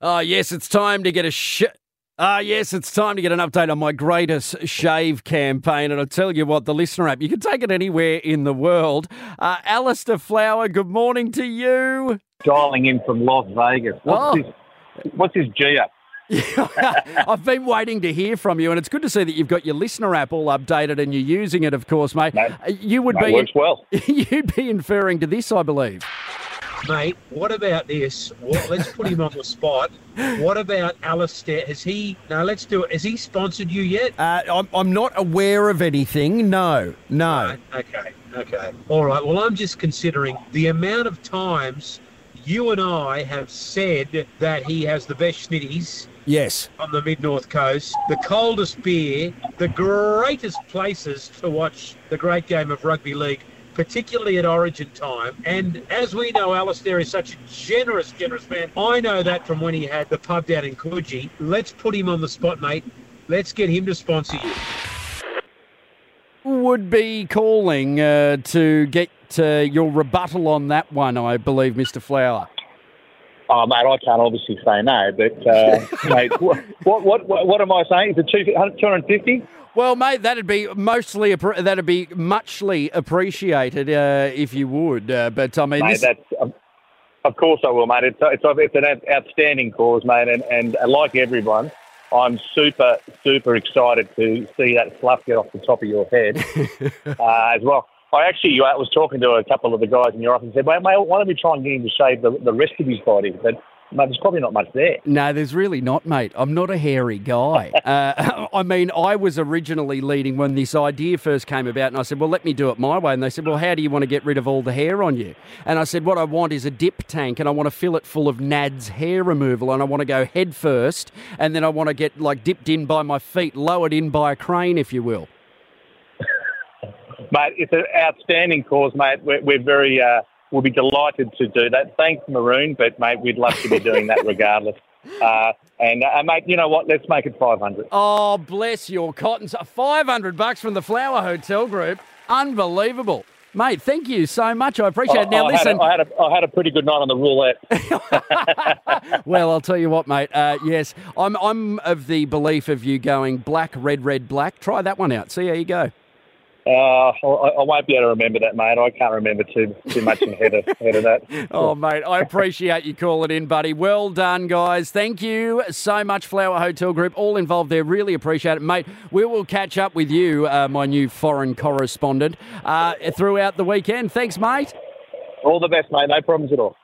Ah, yes, it's time to get a sh- Ah, yes, it's time to get an update on my greatest shave campaign. And I'll tell you what, the listener app, you can take it anywhere in the world. Uh, Alistair Flower, good morning to you. dialing in from Las Vegas. What's Oh. his What's his G up? I've been waiting to hear from you, and it's good to see that you've got your listener app all updated and you're using it, of course, mate. Uh, you would That be works well. you'd be inferring to this, I believe. Mate, what about this? What, let's put him on the spot. What about Alistair? Has he? No, let's do it. Has he sponsored you yet? Uh, I'm, I'm not aware of anything. No, no. Right, Okay, okay. All right. Well, I'm just considering the amount of times you and I have said that he has the best schnitties Yes. on the mid north coast, the coldest beer, the greatest places to watch the great game of rugby league, particularly at Origin time. And as we know, Alistair is such a generous, generous man. I know that from when he had the pub down in Coogee. Let's put him on the spot, mate. Let's get him to sponsor you. Would be calling uh, to get uh, your rebuttal on that one, I believe, Mr. Flower. Oh, mate, I can't obviously say no, but uh, mate, what, what what what am I saying? Is it two hundred fifty? Well, mate, that'd be mostly that'd be muchly appreciated uh, if you would. Uh, but I mean, Mate, this, that's um, of course I will, mate. It's it's, it's an outstanding cause, mate, and, and like everyone, I'm super super excited to see that fluff get off the top of your head uh, as well. I actually I was talking to a couple of the guys in your office and said, mate, mate, why don't we try and get him to shave the, the rest of his body? But mate, there's probably not much there. no, there's really not, mate. I'm not a hairy guy. uh, I mean, I was originally leading when this idea first came about, and I said, "Well, let me do it my way." And they said, "Well, how do you want to get rid of all the hair on you?" And I said, "What I want is a dip tank, and I want to fill it full of Nads hair removal, and I want to go head first, and then I want to get like dipped in by my feet, lowered in by a crane, if you will." Mate, it's an outstanding cause, mate. We're, we're very, uh, we'll be delighted to do that. Thanks, Maroon, but mate, we'd love to be doing that regardless. Uh, and uh, mate, you know what? Let's make it 500. Oh, bless your cottons. 500 bucks from the Flower Hotel Group. Unbelievable. Mate, thank you so much. I appreciate it. Now, I, listen. Had a, I, had a, I had a pretty good night on the roulette. well, I'll tell you what, mate. Uh, yes, I'm, I'm of the belief of you going black, red, red, black. Try that one out. See how you go. Uh, I, I won't be able to remember that, mate. I can't remember too too much ahead of, ahead of that. Oh, mate, I appreciate you calling in, buddy. Well done, guys. Thank you so much, Flower Hotel Group. All involved there. Really appreciate it, mate. We will catch up with you, uh, my new foreign correspondent, uh, throughout the weekend. Thanks, mate. All the best, mate. No problems at all.